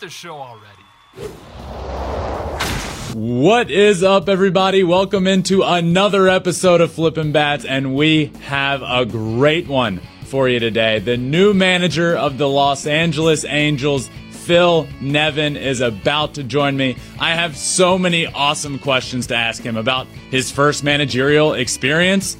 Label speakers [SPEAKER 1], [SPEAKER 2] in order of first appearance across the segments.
[SPEAKER 1] The show already.
[SPEAKER 2] What is up, everybody? Welcome into another episode of Flippin' Bats, and we have a great one for you today. The new manager of the Los Angeles Angels, Phil Nevin, is about to join me. I have so many awesome questions to ask him about his first managerial experience,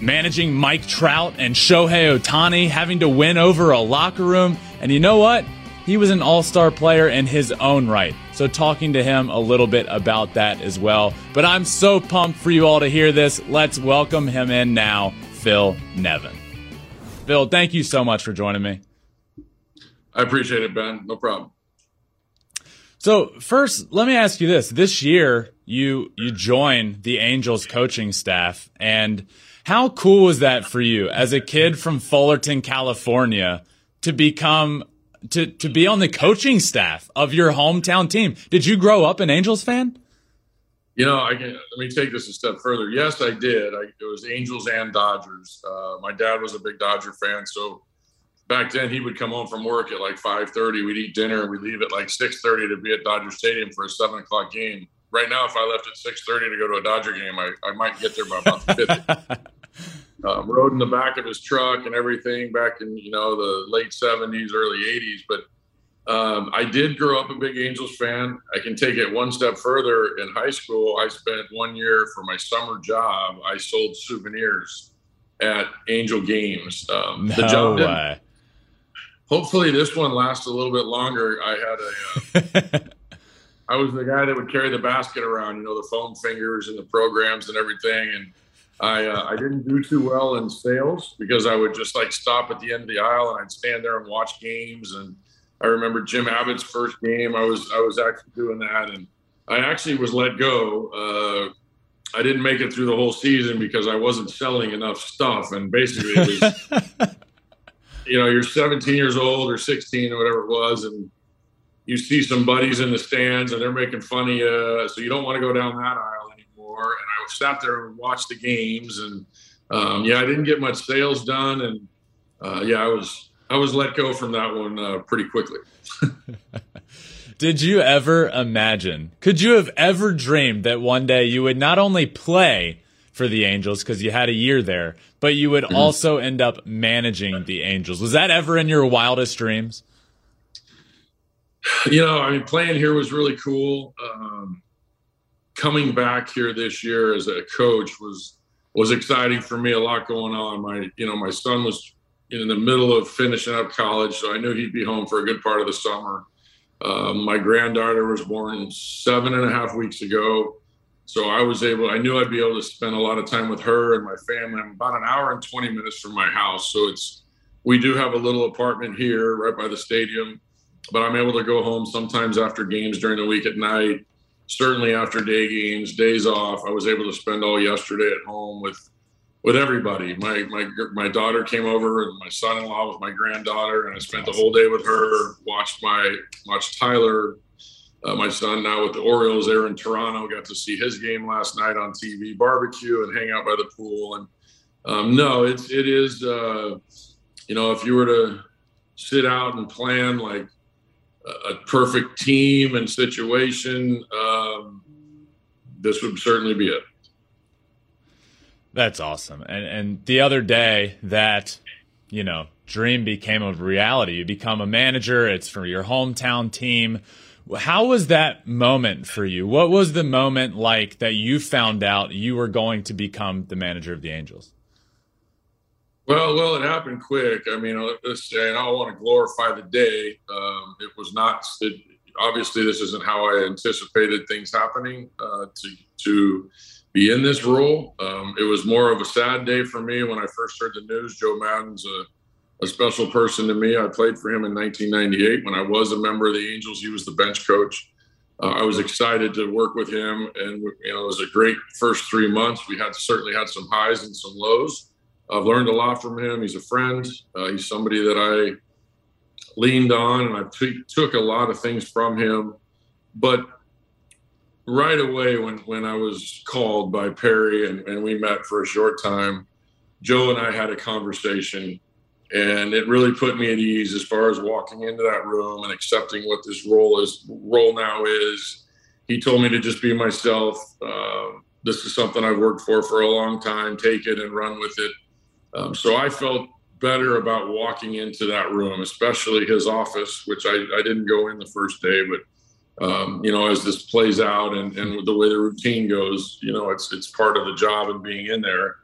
[SPEAKER 2] managing Mike Trout and Shohei Ohtani, having to win over a locker room, and you know what? He was an all star player in his own right. So, talking to him a little bit about that as well. But I'm so pumped for you all to hear this. Let's welcome him in now, Phil Nevin. Phil, thank you so much for joining me.
[SPEAKER 3] I appreciate it, Ben. No problem.
[SPEAKER 2] So, first, let me ask you this. This year, you you join the Angels coaching staff and how cool was that for you as a kid from Fullerton, California to become to to be on the coaching staff of your hometown team. Did you grow up an Angels fan?
[SPEAKER 3] You know, I can, let me take this a step further. Yes, I did. I, it was Angels and Dodgers. Uh, my dad was a big Dodger fan, so back then he would come home from work at like 5.30 we'd eat dinner we'd leave at like 6.30 to be at dodger stadium for a 7 o'clock game right now if i left at 6.30 to go to a dodger game i, I might get there by about 50 um, rode in the back of his truck and everything back in you know the late 70s, early 80s. But um, I did grow up a big Angels fan. I can take it one step further. In high school, I spent one year for my summer job. I sold souvenirs at Angel games. Um,
[SPEAKER 2] no
[SPEAKER 3] the job
[SPEAKER 2] way.
[SPEAKER 3] Hopefully, this one lasts a little bit longer. I had a. Uh, I was the guy that would carry the basket around, you know, the foam fingers and the programs and everything. And I, uh, I didn't do too well in sales because I would just like stop at the end of the aisle and I'd stand there and watch games. And I remember Jim Abbott's first game. I was, I was actually doing that. And I actually was let go. Uh, I didn't make it through the whole season because I wasn't selling enough stuff. And basically it was, you know, you're 17 years old or 16 or whatever it was, and you see some buddies in the stands and they're making fun of you, so you don't want to go down that aisle. And I sat there and watched the games, and um, yeah, I didn't get much sales done, and uh, yeah, I was I was let go from that one uh, pretty quickly.
[SPEAKER 2] Did you ever imagine? Could you have ever dreamed that one day you would not only play for the Angels because you had a year there, but you would also end up managing the Angels? Was that ever in your wildest dreams?
[SPEAKER 3] you know, I mean, playing here was really cool. Um, coming back here this year as a coach was was exciting for me. A lot going on. My you know, my son was in the middle of finishing up college, so I knew he'd be home for a good part of the summer. Um, my granddaughter was born seven and a half weeks ago, so I was able. I knew I'd be able to spend a lot of time with her and my family. I'm about an hour and twenty minutes from my house, so it's we do have a little apartment here right by the stadium but I'm able to go home sometimes after games during the week at night. Certainly after day games, days off. I was able to spend all yesterday at home with with everybody. My my my daughter came over, and my son-in-law with my granddaughter, and I spent the whole day with her. Watched my watched Tyler, uh, my son now with the Orioles there in Toronto. Got to see his game last night on TV, barbecue, and hang out by the pool. And um, no, it's it is. Uh, you know, if you were to sit out and plan like a perfect team and situation, um, this would certainly be it.
[SPEAKER 2] That's awesome. And and the other day that, you know, dream became a reality. You become a manager, it's for your hometown team. How was that moment for you? What was the moment like that you found out you were going to become the manager of the Angels?
[SPEAKER 3] Well, well, it happened quick. I mean, let's say, and I don't want to glorify the day. Um, it was not. It, obviously, this isn't how I anticipated things happening uh, to to be in this role. Um, it was more of a sad day for me when I first heard the news. Joe Maddon's a, a special person to me. I played for him in 1998 when I was a member of the Angels. He was the bench coach. Uh, I was excited to work with him, and you know, it was a great first three months. We had certainly had some highs and some lows. I've learned a lot from him. He's a friend. Uh, he's somebody that I leaned on, and I t- took a lot of things from him. But right away, when when I was called by Perry and, and we met for a short time, Joe and I had a conversation, and it really put me at ease as far as walking into that room and accepting what this role is role now is. He told me to just be myself. Uh, this is something I've worked for for a long time. Take it and run with it. Um, so I felt better about walking into that room, especially his office, which I, I didn't go in the first day, but um, you know, as this plays out and, and the way the routine goes, you know, it's it's part of the job and being in there.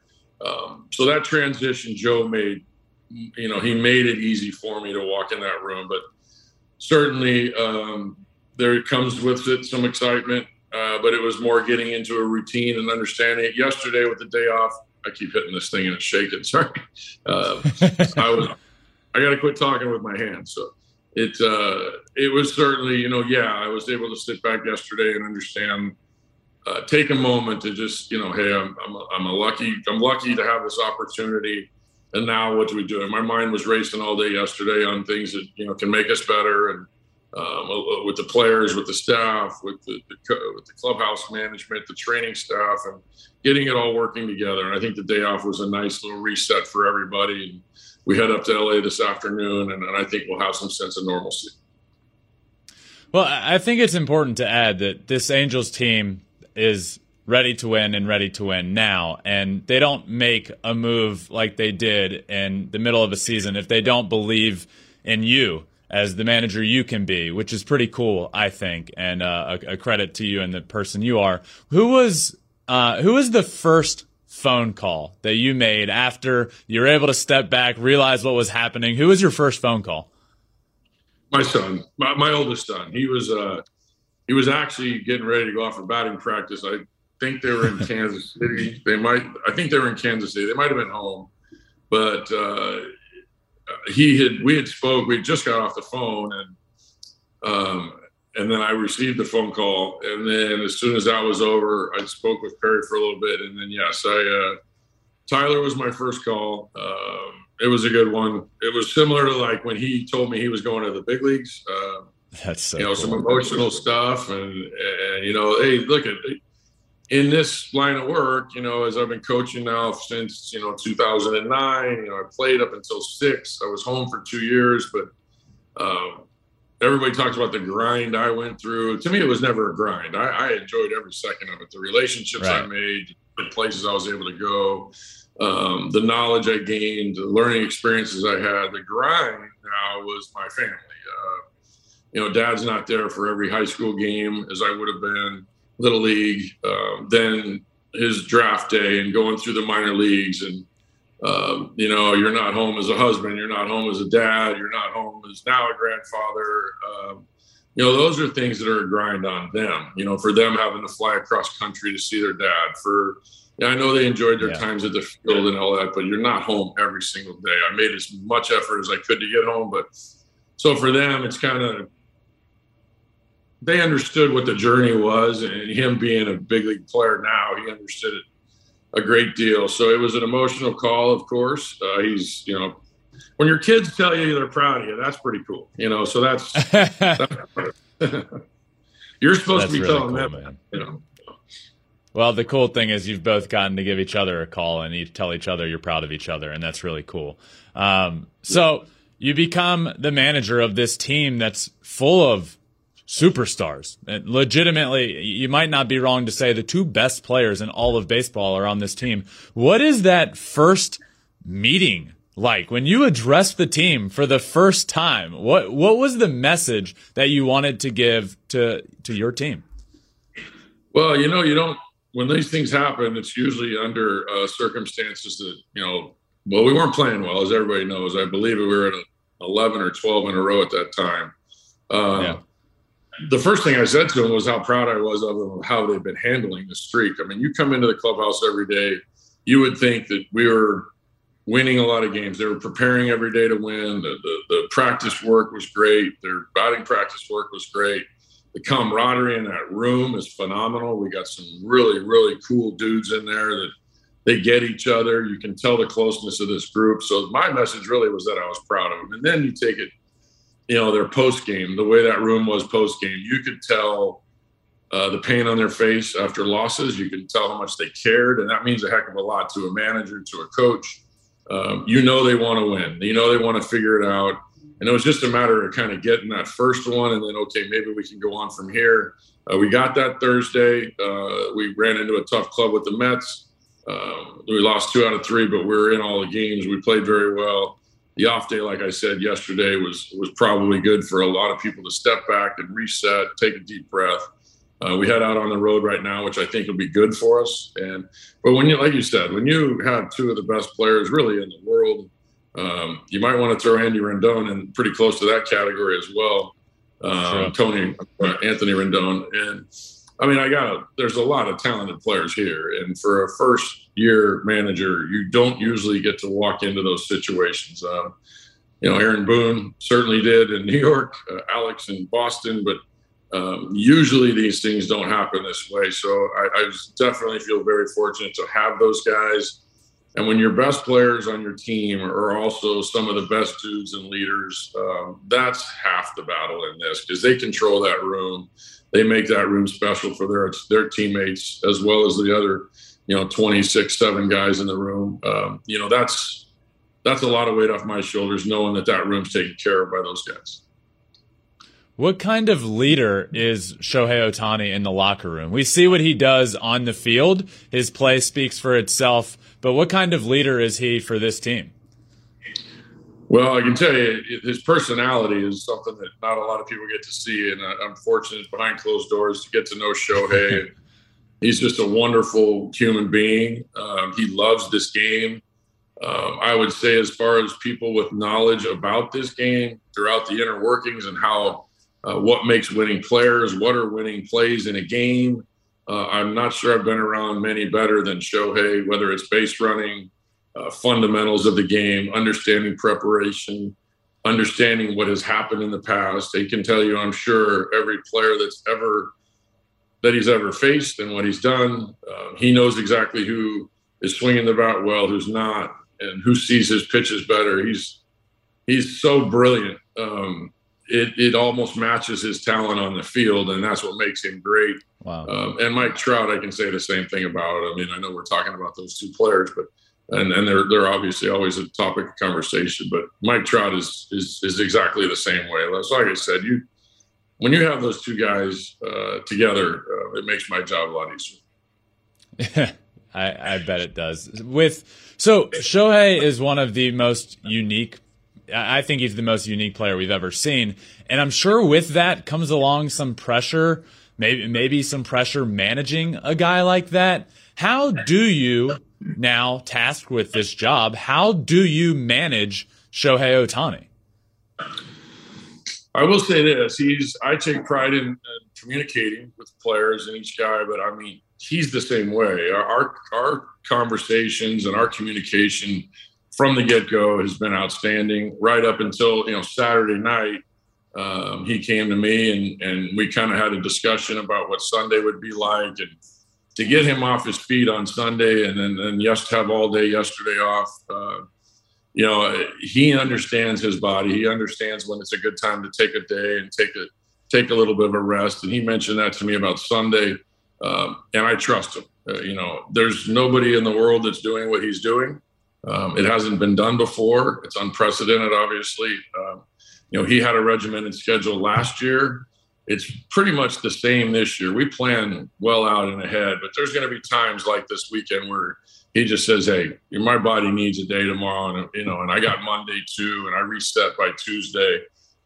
[SPEAKER 3] Um, so that transition Joe made, you know, he made it easy for me to walk in that room. But certainly um, there comes with it some excitement, uh, but it was more getting into a routine and understanding it. Yesterday with the day off, I keep hitting this thing and it's shaking. Sorry. Uh, I was, I got to quit talking with my hands. So it, uh, it was certainly, you know, yeah, I was able to sit back yesterday and understand, uh, take a moment to just, you know, hey, I'm, I'm, a, I'm a lucky, I'm lucky to have this opportunity. And now what do we do? And my mind was racing all day yesterday on things that, you know, can make us better. And, um, with the players, with the staff, with the, the, with the clubhouse management, the training staff, and getting it all working together. And I think the day off was a nice little reset for everybody. And we head up to LA this afternoon, and, and I think we'll have some sense of normalcy.
[SPEAKER 2] Well, I think it's important to add that this Angels team is ready to win and ready to win now. And they don't make a move like they did in the middle of a season if they don't believe in you as the manager you can be, which is pretty cool, I think, and uh, a, a, credit to you and the person you are. Who was uh, who was the first phone call that you made after you were able to step back, realize what was happening? Who was your first phone call?
[SPEAKER 3] My son, my, my oldest son. He was uh, he was actually getting ready to go off for batting practice. I think they were in Kansas City. They might. I think they were in Kansas City. They might have been home, but. He had we had spoke we just got off the phone and um, and then I received the phone call. And then as soon as that was over I spoke with Perry for a little bit. And then yes I uh, Tyler was my first call. Um, it was a good one. It was similar to like when he told me he was going to the big leagues. Uh,
[SPEAKER 2] that's so
[SPEAKER 3] you know
[SPEAKER 2] cool.
[SPEAKER 3] some emotional stuff and, and you know hey look at in this line of work, you know, as I've been coaching now since, you know, 2009, you know, I played up until six. I was home for two years, but um, everybody talks about the grind I went through. To me, it was never a grind. I, I enjoyed every second of it. The relationships right. I made, the places I was able to go, um, the knowledge I gained, the learning experiences I had. The grind now was my family. Uh, you know, dad's not there for every high school game as I would have been little league, um, then his draft day and going through the minor leagues and um, you know you're not home as a husband you're not home as a dad you're not home as now a grandfather um, you know those are things that are a grind on them you know for them having to fly across country to see their dad for yeah, I know they enjoyed their yeah. times at the field and all that, but you're not home every single day. I made as much effort as I could to get home, but so for them, it's kind of they understood what the journey was, and him being a big league player now, he understood it a great deal. So it was an emotional call, of course. Uh, he's, you know, when your kids tell you they're proud of you, that's pretty cool. You know, so that's, that's you're supposed that's to be really telling cool, them, man. you know.
[SPEAKER 2] Well, the cool thing is you've both gotten to give each other a call and you tell each other you're proud of each other, and that's really cool. Um, so you become the manager of this team that's full of superstars. And legitimately, you might not be wrong to say the two best players in all of baseball are on this team. What is that first meeting like when you addressed the team for the first time? What what was the message that you wanted to give to to your team?
[SPEAKER 3] Well, you know, you don't when these things happen, it's usually under uh, circumstances that you know well, we weren't playing well, as everybody knows. I believe we were at 11 or 12 in a row at that time. Uh, yeah. The first thing I said to him was how proud I was of them, how they've been handling the streak. I mean, you come into the clubhouse every day, you would think that we were winning a lot of games. They were preparing every day to win. The, the, the practice work was great. Their batting practice work was great. The camaraderie in that room is phenomenal. We got some really, really cool dudes in there that they get each other. You can tell the closeness of this group. So my message really was that I was proud of them. And then you take it, you know, their post game, the way that room was post game, you could tell uh, the pain on their face after losses. You can tell how much they cared, and that means a heck of a lot to a manager, to a coach. Um, you know they want to win. You know they want to figure it out. And it was just a matter of kind of getting that first one, and then okay, maybe we can go on from here. Uh, we got that Thursday. Uh, we ran into a tough club with the Mets. Um, we lost two out of three, but we are in all the games. We played very well. The off day, like I said yesterday, was was probably good for a lot of people to step back and reset, take a deep breath. Uh, we head out on the road right now, which I think will be good for us. And but when you, like you said, when you have two of the best players really in the world, um, you might want to throw Andy Rendon in pretty close to that category as well. Um, Tony uh, Anthony Rendon, and I mean, I got there's a lot of talented players here, and for a first year manager, you don't usually get to walk into those situations. Um, you know, Aaron Boone certainly did in New York, uh, Alex in Boston, but um, usually these things don't happen this way. So I, I definitely feel very fortunate to have those guys. And when your best players on your team are also some of the best dudes and leaders, um, that's half the battle in this because they control that room. They make that room special for their their teammates as well as the other, you know, 26, seven guys in the room. Um, you know, that's that's a lot of weight off my shoulders knowing that that room's taken care of by those guys.
[SPEAKER 2] What kind of leader is Shohei Ohtani in the locker room? We see what he does on the field. His play speaks for itself. But what kind of leader is he for this team?
[SPEAKER 3] Well, I can tell you, his personality is something that not a lot of people get to see, and I'm fortunate behind closed doors to get to know Shohei. He's just a wonderful human being. Um, he loves this game. Um, I would say, as far as people with knowledge about this game throughout the inner workings and how uh, what makes winning players, what are winning plays in a game. Uh, I'm not sure I've been around many better than Shohei, whether it's base running, uh, fundamentals of the game, understanding preparation, understanding what has happened in the past. He can tell you, I'm sure, every player that's ever that he's ever faced and what he's done. Uh, he knows exactly who is swinging the bat well, who's not, and who sees his pitches better. He's he's so brilliant. Um, it, it almost matches his talent on the field, and that's what makes him great. Wow. Um, and Mike Trout, I can say the same thing about. I mean, I know we're talking about those two players, but and and they're they're obviously always a topic of conversation. But Mike Trout is is is exactly the same way. So like I said, you when you have those two guys uh, together, uh, it makes my job a lot
[SPEAKER 2] easier. I, I bet it does. With so Shohei is one of the most unique I think he's the most unique player we've ever seen. And I'm sure with that comes along some pressure, maybe maybe some pressure managing a guy like that. How do you now tasked with this job, how do you manage Shohei Ohtani?
[SPEAKER 3] I will say this: he's I take pride in, in communicating with players and each guy, but I mean he's the same way. Our, our, our conversations and our communication from the get go has been outstanding. Right up until you know Saturday night, um, he came to me and and we kind of had a discussion about what Sunday would be like, and to get him off his feet on Sunday, and then and just have all day yesterday off. Uh, you know, he understands his body. He understands when it's a good time to take a day and take a take a little bit of a rest. And he mentioned that to me about Sunday, um, and I trust him. Uh, you know, there's nobody in the world that's doing what he's doing. Um, it hasn't been done before. It's unprecedented, obviously. Um, you know, he had a regimented schedule last year. It's pretty much the same this year. We plan well out and ahead, but there's going to be times like this weekend where he just says, "Hey, my body needs a day tomorrow," and you know, and I got Monday too, and I reset by Tuesday.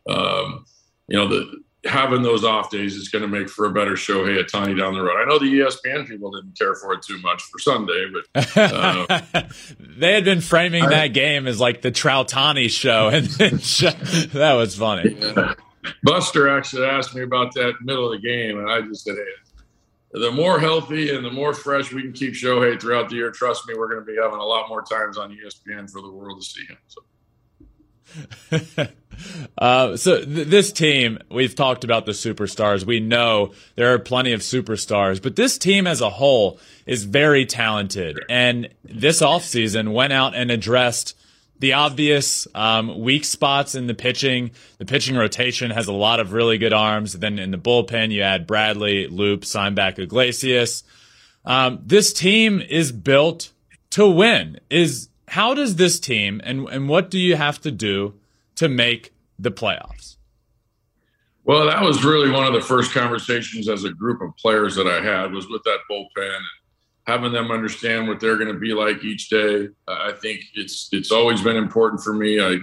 [SPEAKER 3] Um, you know, the having those off days is going to make for a better Shohei Ohtani down the road. I know the ESPN people didn't care for it too much for Sunday, but uh,
[SPEAKER 2] they had been framing I, that game as like the Troutani show, and that was funny.
[SPEAKER 3] Yeah. Buster actually asked me about that middle of the game, and I just said, "Hey, the more healthy and the more fresh we can keep Shohei throughout the year, trust me, we're going to be having a lot more times on ESPN for the world to see him." So.
[SPEAKER 2] uh, so th- this team, we've talked about the superstars. We know there are plenty of superstars, but this team as a whole is very talented. And this offseason went out and addressed the obvious um, weak spots in the pitching. The pitching rotation has a lot of really good arms. Then in the bullpen, you add Bradley, Loup, Signback, Iglesias. Um, this team is built to win. Is how does this team and and what do you have to do to make the playoffs?
[SPEAKER 3] Well, that was really one of the first conversations as a group of players that I had was with that bullpen and having them understand what they're going to be like each day. I think it's it's always been important for me. I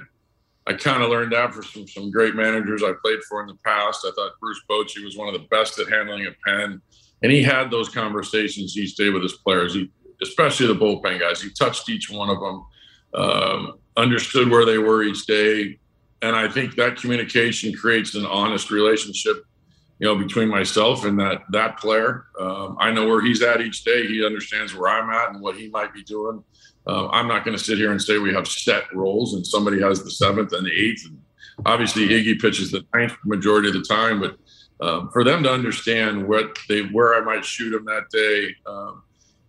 [SPEAKER 3] I kind of learned that from some some great managers I played for in the past. I thought Bruce Bochy was one of the best at handling a pen, and he had those conversations each day with his players. He especially the bullpen guys. He touched each one of them, um, understood where they were each day, and I think that communication creates an honest relationship, you know, between myself and that that player. Um, I know where he's at each day. He understands where I'm at and what he might be doing. Uh, I'm not going to sit here and say we have set roles and somebody has the seventh and the eighth. And obviously, Iggy pitches the ninth majority of the time, but um, for them to understand what they where I might shoot them that day. Um,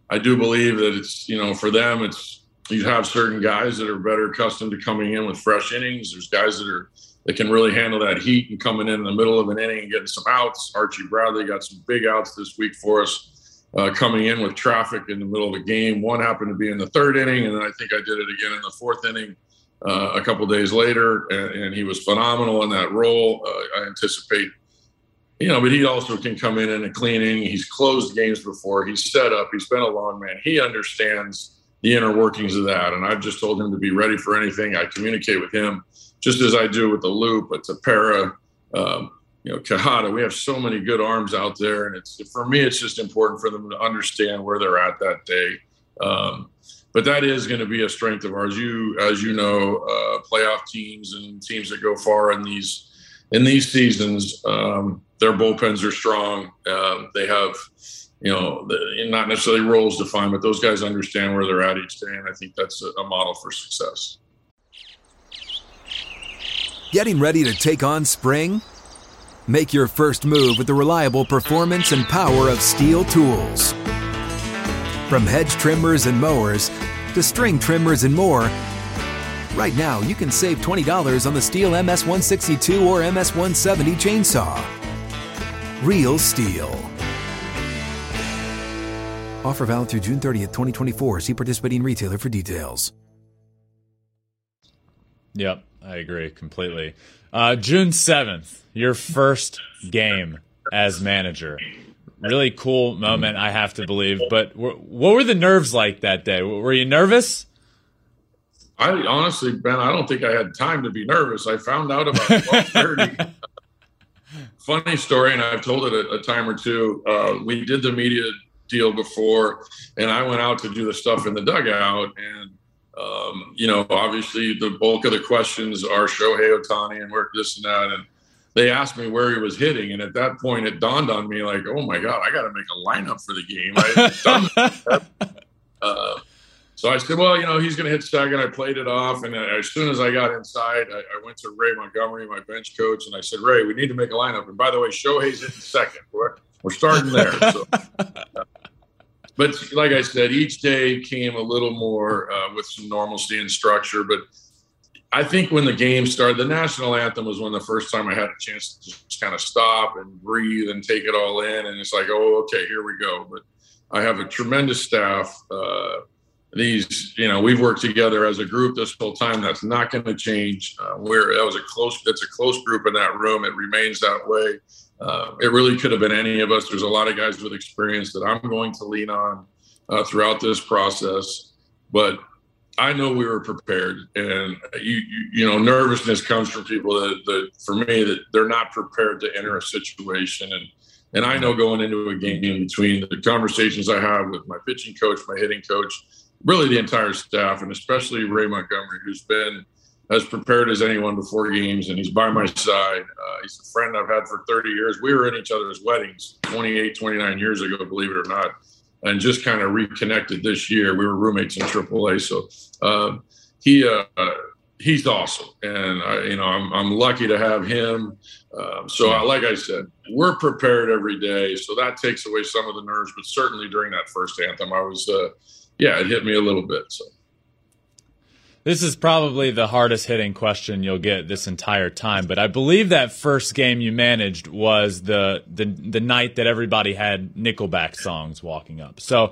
[SPEAKER 3] I do believe that it's you know for them it's you have certain guys that are better accustomed to coming in with fresh innings. There's guys that are that can really handle that heat and coming in in the middle of an inning and getting some outs. Archie Bradley got some big outs this week for us, uh, coming in with traffic in the middle of the game. One happened to be in the third inning, and then I think I did it again in the fourth inning uh, a couple days later, and, and, he was phenomenal in that role. Uh, I anticipate you know, but he also can come in in a cleaning. He's closed games before. He's set up. He's been a long man. He understands the inner workings of that. And I've just told him to be ready for anything. I communicate with him just as I do with the loop, but Tepera, um, you know, Quijada. We have so many good arms out there, and it's for me, it's just important for them to understand where they're at that day. Um, but that is going to be a strength of ours. You, as you know, uh, playoff teams and teams that go far in these in these seasons. Um, their bullpens are strong. Um, they have, you know, not necessarily roles defined, but those guys understand where they're at each day, and I think that's a, model for success.
[SPEAKER 4] Getting ready to take on spring? Make your first move with the reliable performance and power of STIHL tools. From hedge trimmers and mowers to string trimmers and more. Right now, you can save $20 on the steel MS162 or MS170 chainsaw. Real STIHL. Offer valid through June 30th, 2024. See participating retailer for details.
[SPEAKER 2] Yep, I agree completely. Uh, June 7th, your first game as manager. Really cool moment, I have to believe. But what were the nerves like that day? Were you nervous?
[SPEAKER 3] I honestly, Ben, I don't think I had time to be nervous. I found out about 12:30 funny story, and I've told it a, a time or two. Uh, we did the media deal before, and I went out to do the stuff in the dugout, and um, you know, obviously the bulk of the questions are Shohei Ohtani and where this and that, and they asked me where he was hitting, and at that point, it dawned on me like, oh my god, I got to make a lineup for the game. I uh, so I said, well, you know, he's going to hit second. I played it off. And as soon as I got inside, I, I, went to Ray Montgomery, my bench coach, and I said, Ray, we need to make a lineup. And by the way, Shohei's hitting second. We're, we're starting there. So, uh, but like I said, each day came a little more uh, with some normalcy and structure. But I think when the game started, the national anthem was one of the first time I had a chance to just kind of stop and breathe and take it all in. And it's like, oh, okay, here we go. But I have a tremendous staff. Uh, these, you know, we've worked together as a group this whole time. That's not going to change. Uh, where that was a close, it's a close group in that room. It remains that way. Uh, it really could have been any of us. There's a lot of guys with experience that I'm going to lean on uh, throughout this process. But I know we were prepared, and you, you, you know, nervousness comes from people that, that, for me, that they're not prepared to enter a situation, and and I know going into a game between the conversations I have with my pitching coach, my hitting coach, really the entire staff, and especially Ray Montgomery, who's been as prepared as anyone before games, and he's by my side. Uh, he's a friend I've had for 30 years. We were in each other's weddings 28, 29 years ago, believe it or not and just kind of reconnected this year. We were roommates in AAA, so uh, he uh, he's awesome, and I, you know I'm I'm lucky to have him. Um, so I, like I said, we're prepared every day, so that takes away some of the nerves. But certainly during that first anthem, I was uh, yeah, it hit me a little bit. So.
[SPEAKER 2] This is probably the hardest hitting question you'll get this entire time, but I believe that first game you managed was the the, the night that everybody had Nickelback songs walking up. So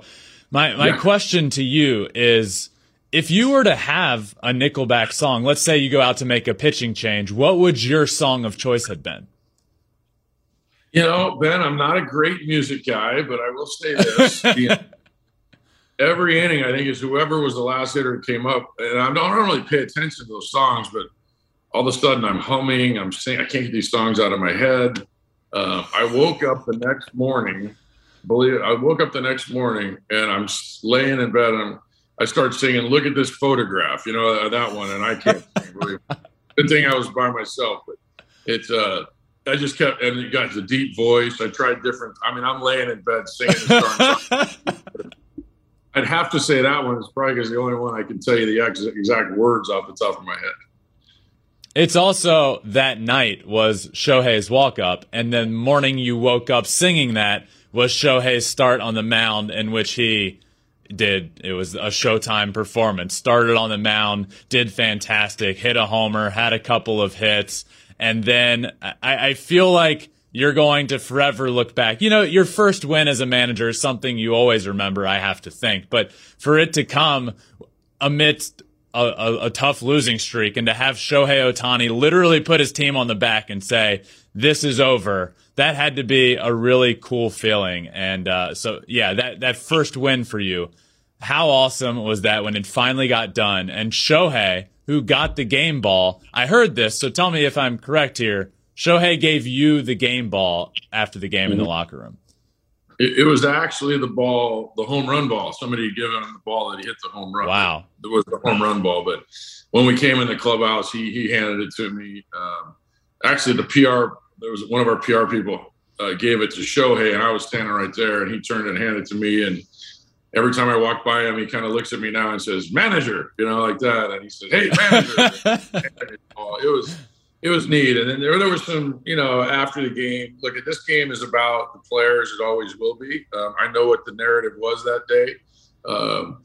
[SPEAKER 2] my my yeah. question to you is if you were to have a Nickelback song, let's say you go out to make a pitching change, what would your song of choice have been?
[SPEAKER 3] You know, Ben, I'm not a great music guy, but I will say this. every inning, I think, is whoever was the last hitter came up. And I don't really pay attention to those songs, but all of a sudden I'm humming, I'm singing, I can't get these songs out of my head. Uh, I woke up the next morning, believe it, I woke up the next morning and I'm laying in bed and I'm, I start singing, look at this photograph, you know, uh, that one. And I can't believe Good thing I was by myself, but it's, uh, I just kept, and you got the deep voice. I tried different. I mean, I'm laying in bed singing I'd have to say that one is probably because the only one I can tell you the ex- exact words off the top of my head.
[SPEAKER 2] It's also that night was Shohei's walk up, and then morning you woke up singing that was Shohei's start on the mound, in which he did it was a Showtime performance. Started on the mound, did fantastic, hit a homer, had a couple of hits, and then I, I feel like you're going to forever look back. You know, your first win as a manager is something you always remember, I have to think. But for it to come amidst a, a, a, tough losing streak and to have Shohei Ohtani literally put his team on the back and say, this is over, that had to be a really cool feeling. And uh, so, yeah, that, that first win for you, how awesome was that when it finally got done? And Shohei, who got the game ball, I heard this, so tell me if I'm correct here Shohei gave you the game ball after the game in the mm-hmm. locker room.
[SPEAKER 3] It, it, was actually the ball, the home run ball. Somebody had given him the ball that he hit the home run.
[SPEAKER 2] Wow.
[SPEAKER 3] It was the home run ball. But when we came in the clubhouse, he, he handed it to me. Um, actually, the PR, there was one of our PR people uh, gave it to Shohei, and I was standing right there, and he turned and handed it to me. And every time I walk by him, he kind of looks at me now and says, "Manager," you know, like that. And he said, "Hey, manager." it was it was neat. And then there, there was some, you know, after the game. Look, at this game is about the players. It always will be. Um, I know what the narrative was that day, um,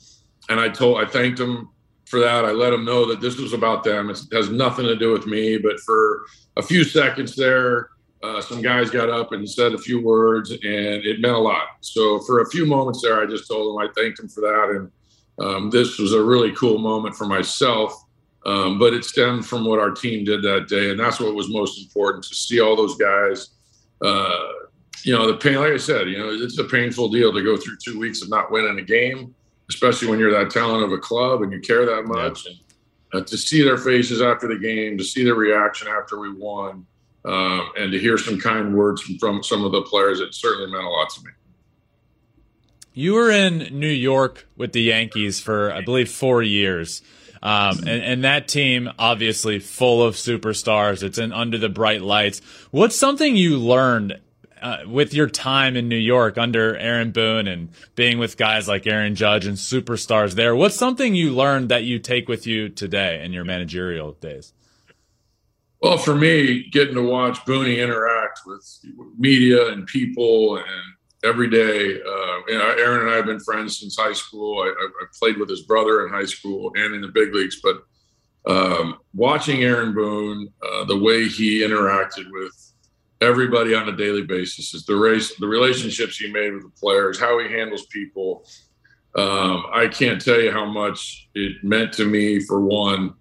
[SPEAKER 3] and I told, I thanked them for that. I let them know that this was about them. It has nothing to do with me. But for a few seconds there, uh, some guys got up and said a few words, and it meant a lot. So for a few moments there, I just told them I thanked them for that, and um, this was a really cool moment for myself um, but it stemmed from what our team did that day, and that's what was most important to see all those guys. Uh, you know, the pain. Like I said, you know, it's a painful deal to go through two weeks of not winning a game, especially when you're that talent of a club and you care that much. Yeah. And uh, to see their faces after the game, to see their reaction after we won, um, and to hear some kind words from, from some of the players, it certainly meant a lot to me.
[SPEAKER 2] You were in New York with the Yankees for, I believe, four years. Um, and, and, that team, obviously full of superstars. It's in under the bright lights. What's something you learned uh, with your time in New York under Aaron Boone and being with guys like Aaron Judge and superstars there? What's something you learned that you take with you today in your managerial days?
[SPEAKER 3] Well, for me, getting to watch Booney interact with media and people and every day. Uh, Aaron and I have been friends since high school. I, I, played with his brother in high school and in the big leagues. But um, watching Aaron Boone, uh, the way he interacted with everybody on a daily basis, is the race, the relationships he made with the players, how he handles people. Um, I can't tell you how much it meant to me, for one,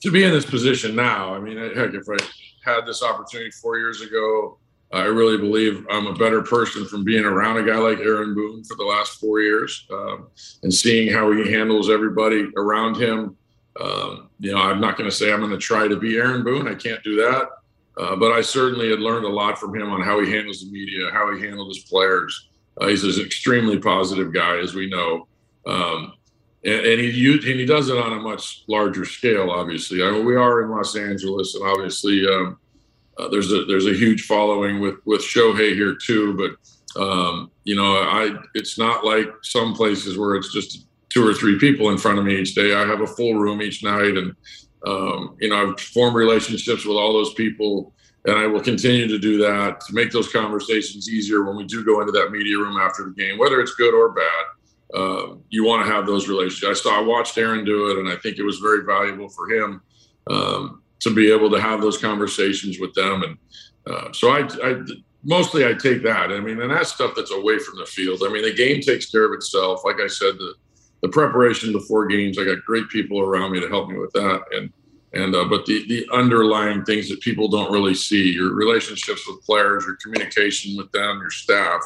[SPEAKER 3] to be in this position now. I mean, heck, if I had this opportunity four years ago, I really believe I'm a better person from being around a guy like Aaron Boone for the last four years um, and seeing how he handles everybody around him. Um, you know, I'm not going to say I'm going to try to be Aaron Boone. I can't do that. Uh, but I certainly had learned a lot from him on how he handles the media, how he handled his players. Uh, he's an extremely positive guy, as we know. Um, and, and, he and he does it on a much larger scale. Obviously, I mean, we are in Los Angeles, and obviously, um, uh, there's a there's a huge following with with Shohei here too. But um, you know, I it's not like some places where it's just two or three people in front of me each day. I have a full room each night, and um, you know, I've formed relationships with all those people, and I will continue to do that to make those conversations easier when we do go into that media room after the game, whether it's good or bad. Uh, you want to have those relationships. I saw, I watched Aaron do it, and I think it was very valuable for him. Um, to be able to have those conversations with them. And uh, so I, I, mostly I take that. I mean, and that's stuff that's away from the field. I mean, the game takes care of itself. Like I said, the the preparation before games, I got great people around me to help me with that. And and uh, but the the underlying things that people don't really see, your relationships with players, your communication with them, your staff,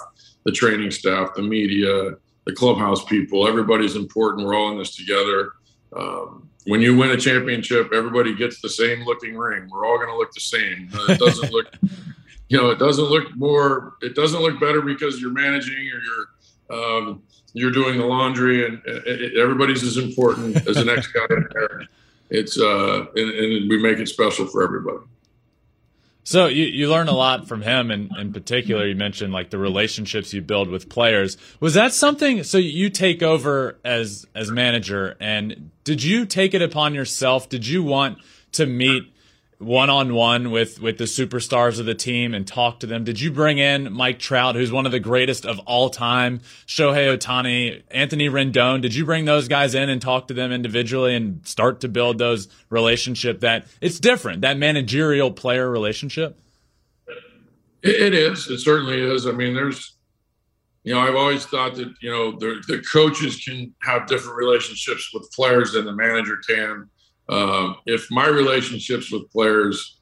[SPEAKER 3] the training staff, the media, the clubhouse people, everybody's important. We're all in this together. Um, when you win a championship, everybody gets the same looking ring. We're all going to look the same. It doesn't look, you know, it doesn't look more. It doesn't look better because you're managing or you're um, you're doing the laundry, and it, everybody's as important as the next guy in there. It's uh, and, and we make it special for everybody.
[SPEAKER 2] So you, you learn a lot from him, and in particular, you mentioned like the relationships you build with players. Was that something? So you take over as as manager, and did you take it upon yourself? Did you want to meet one on one with with the superstars of the team and talk to them? Did you bring in Mike Trout, who's one of the greatest of all time, Shohei Ohtani, Anthony Rendon? Did you bring those guys in and talk to them individually and start to build those relationship that it's different that managerial player relationship?
[SPEAKER 3] it is. It certainly is. I mean, there's you know, I've always thought that you know the, the coaches can have different relationships with players than the manager can um, if my relationships with players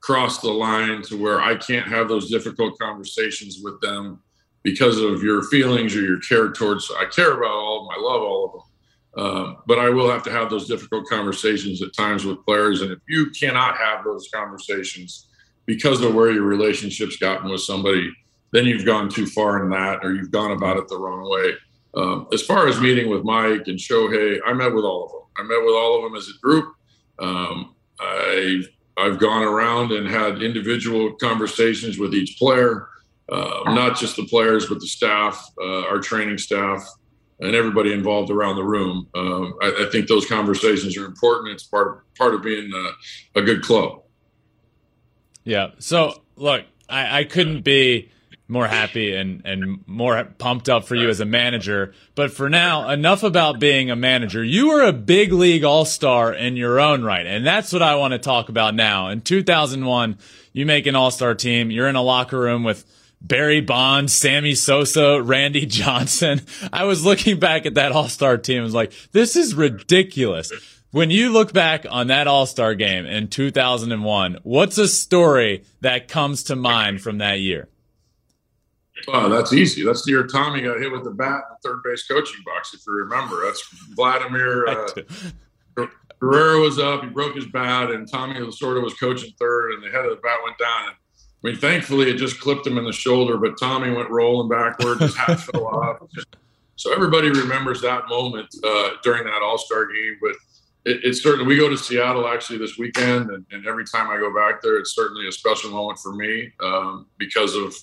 [SPEAKER 3] cross the line to where I can't have those difficult conversations with them because of your feelings or your care towards, I care about all of them, I love all of them. Um, but I will have to have those difficult conversations at times with players. And if you cannot have those conversations because of where your relationship's gotten with somebody, then you've gone too far in that or you've gone about it the wrong way. Um, as far as meeting with Mike and Shohei, I met with all of them. I met with all of them as a group. Um, I've I've gone around and had individual conversations with each player, uh, not just the players, but the staff, uh, our training staff, and everybody involved around the room. Um, I, I, think those conversations are important. It's part part of being a, a good club.
[SPEAKER 2] Yeah. So look, I, I couldn't be more happy and, and more pumped up for you as a manager. But for now, enough about being a manager. You were a big league all star in your own right. And that's what I want to talk about now. In 2001, you make an all star team. You're in a locker room with Barry Bonds, Sammy Sosa, Randy Johnson. I was looking back at that all star team. I was like, this is ridiculous. When you look back on that All Star game in 2001, what's a story that comes to mind from that year?
[SPEAKER 3] Oh, that's easy. That's the year Tommy got hit with the bat in the third base coaching box, if you remember. That's Vladimir uh, Guerrero was up. He broke his bat, and Tommy Lasorda was coaching third, and the head of the bat went down. And, I mean, thankfully, it just clipped him in the shoulder, but Tommy went rolling backward. His hat fell off. So everybody remembers that moment uh, during that All Star game. But it, it's certainly we go to Seattle actually this weekend, and, and, every time I go back there, it's certainly a special moment for me um, because of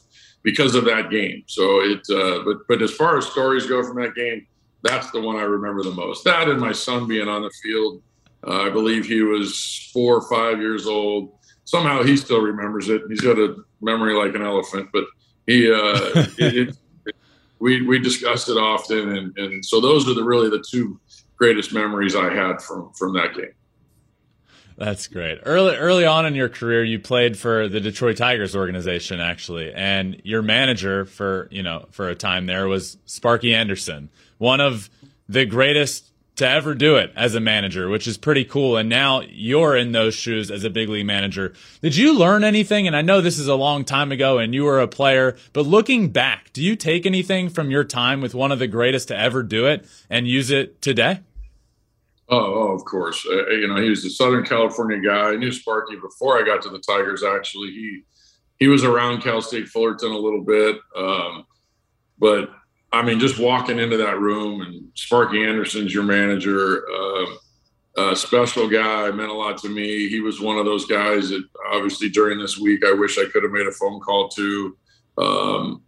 [SPEAKER 3] because of that game. So it, uh, but but as far as stories go from that game, that's the one I remember the most. That and my son being on the field. Uh, I believe he was four or five years old. Somehow he still remembers it. He's got a memory like an elephant, but he uh, it, it, we we discussed it often, and and so those are the really the two greatest memories I had from from that game.
[SPEAKER 2] That's great. Early early on in your career, you played for the Detroit Tigers organization, actually, and your manager for you know for a time there was Sparky Anderson, one of the greatest to ever do it as a manager, which is pretty cool. And now you're in those shoes as a big league manager. Did you learn anything? And I know this is a long time ago and you were a player, but looking back, do you take anything from your time with one of the greatest to ever do it and use it today?
[SPEAKER 3] Oh, oh of course. Uh, you know, he was a Southern California guy. I knew Sparky before I got to the Tigers. Actually, he he was around Cal State Fullerton a little bit, um, but I mean, just walking into that room and Sparky Anderson's your manager, uh, special guy, meant a lot to me. He was one of those guys that obviously during this week, I wish I could have made a phone call to. Um,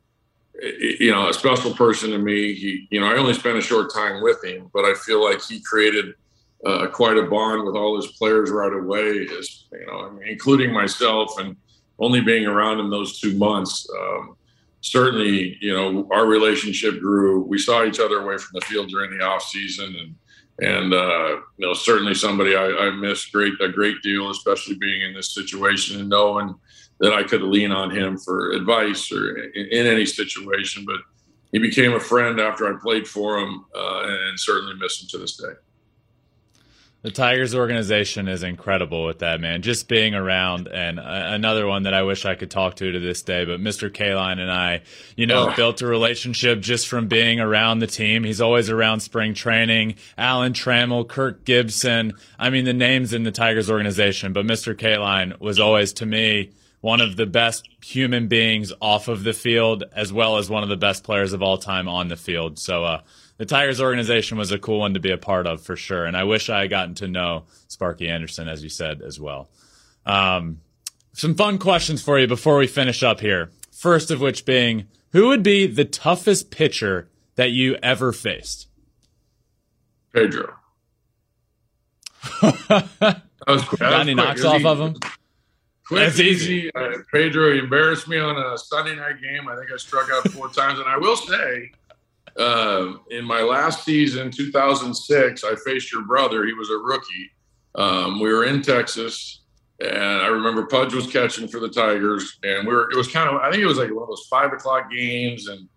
[SPEAKER 3] you know, a special person to me. He, you know, I only spent a short time with him, but I feel like he created uh, quite a bond with all his players right away. You know, including myself, and only being around him those two months. Um, certainly, you know, our relationship grew. We saw each other away from the field during the off season, and and uh, you know, certainly somebody I, I miss great a great deal, especially being in this situation and knowing that I could lean on him for advice or in, in any situation. But he became a friend after I played for him, uh, and certainly miss him to this day.
[SPEAKER 2] The Tigers organization is incredible with that, man. Just being around, and uh, another one that I wish I could talk to to this day. But Mr. Kaline and I, you know, oh. built a relationship just from being around the team. He's always around spring training. Alan Trammell, Kirk Gibson. I mean, the names in the Tigers organization. But Mr. Kaline was always, to me, one of the best human beings off of the field, as well as one of the best players of all time on the field. So, uh, the Tigers organization was a cool one to be a part of for sure. And I wish I had gotten to know Sparky Anderson, as you said, as well. Um, some fun questions for you before we finish up here. First of which being, who would be the toughest pitcher that you ever faced?
[SPEAKER 3] Pedro.
[SPEAKER 2] that was quick. Got any knocks off of him?
[SPEAKER 3] Quick, That's easy. easy. Uh, Pedro embarrassed me on a Sunday night game. I think I struck out four times. And I will say, uh, in my last season, 2006, I faced your brother. He was a rookie. Um, we were in Texas, and I remember Pudge was catching for the Tigers, and we were. It was kind of. I think it was like one of those five o'clock games, and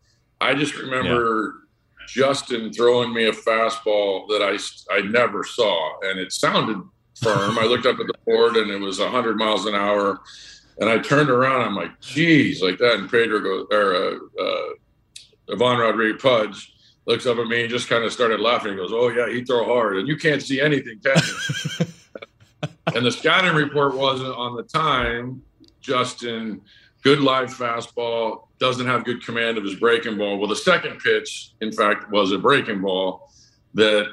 [SPEAKER 3] I just remember yeah. Justin throwing me a fastball that I I never saw, and it sounded firm. I looked up at the board, and it was 100 miles an hour. And I turned around. I'm like, "Geez!" Like that. And Pedro goes, or uh, uh, Ivan Rodriguez Pudge looks up at me and just kind of started laughing. He goes, "Oh yeah, he throw hard, and you can't see anything, can you?" and the scouting report wasn't on the time. Justin, good live fastball, doesn't have good command of his breaking ball. Well, the second pitch, in fact, was a breaking ball that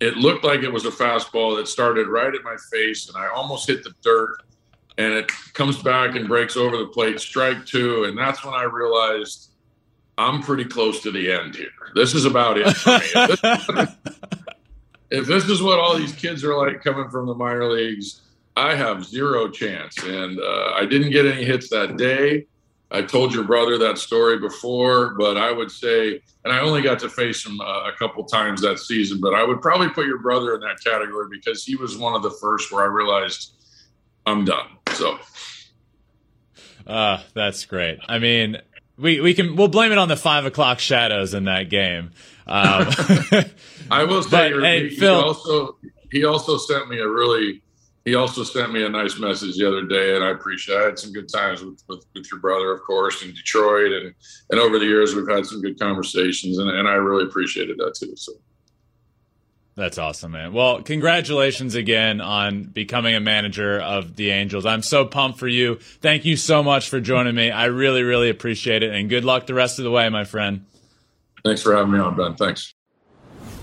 [SPEAKER 3] it looked like it was a fastball that started right at my face, and I almost hit the dirt. And it comes back and breaks over the plate, strike two, and that's when I realized I'm pretty close to the end here. This is about it for me. if this is what all these kids are like coming from the minor leagues, I have zero chance. And uh, I didn't get any hits that day. I told your brother that story before, but I would say, and I only got to face him uh, a couple times that season, but I would probably put your brother in that category because he was one of the first where I realized I'm done. So.
[SPEAKER 2] Uh, that's great. I mean, we we can we'll blame it on the five o'clock shadows in that game. Um,
[SPEAKER 3] I will say, but, hey, he, Phil, he also he also sent me a really he also sent me a nice message the other day, and I appreciate. It. I had some good times with, with, with your brother, of course, in Detroit, and and over the years we've had some good conversations, and, and I really appreciated that too. So.
[SPEAKER 2] That's awesome, man. Well, congratulations again on becoming a manager of the Angels. I'm so pumped for you. Thank you so much for joining me. I really, really appreciate it. And good luck the rest of the way, my friend.
[SPEAKER 3] Thanks for having me on, Ben. Thanks.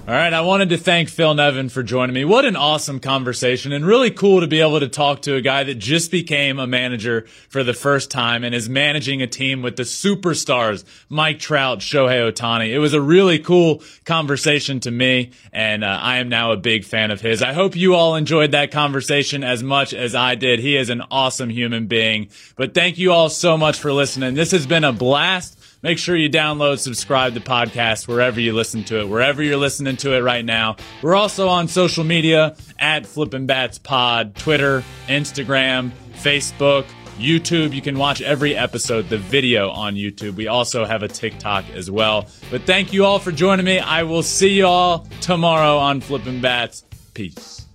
[SPEAKER 2] All right, I wanted to thank Phil Nevin for joining me. What an awesome conversation and really cool to be able to talk to a guy that just became a manager for the first time and is managing a team with the superstars, Mike Trout, Shohei Ohtani. It was a really cool conversation to me and uh, I am now a big fan of his. I hope you all enjoyed that conversation as much as I did. He is an awesome human being. But thank you all so much for listening. This has been a blast. Make sure you download, subscribe to the podcast wherever you listen to it, wherever you're listening to it right now. We're also on social media at Flippin' Bats Pod, Twitter, Instagram, Facebook. YouTube. You can watch every episode, the video on YouTube. We also have a TikTok as well. But thank you all for joining me. I will see you all tomorrow on Flipping Bats. Peace.